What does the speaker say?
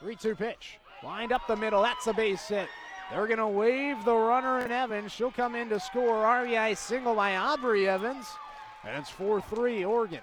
3 2 pitch. Lined up the middle. That's a base hit. They're going to wave the runner in Evans. She'll come in to score. RBI single by Aubrey Evans. And it's 4 3 Oregon.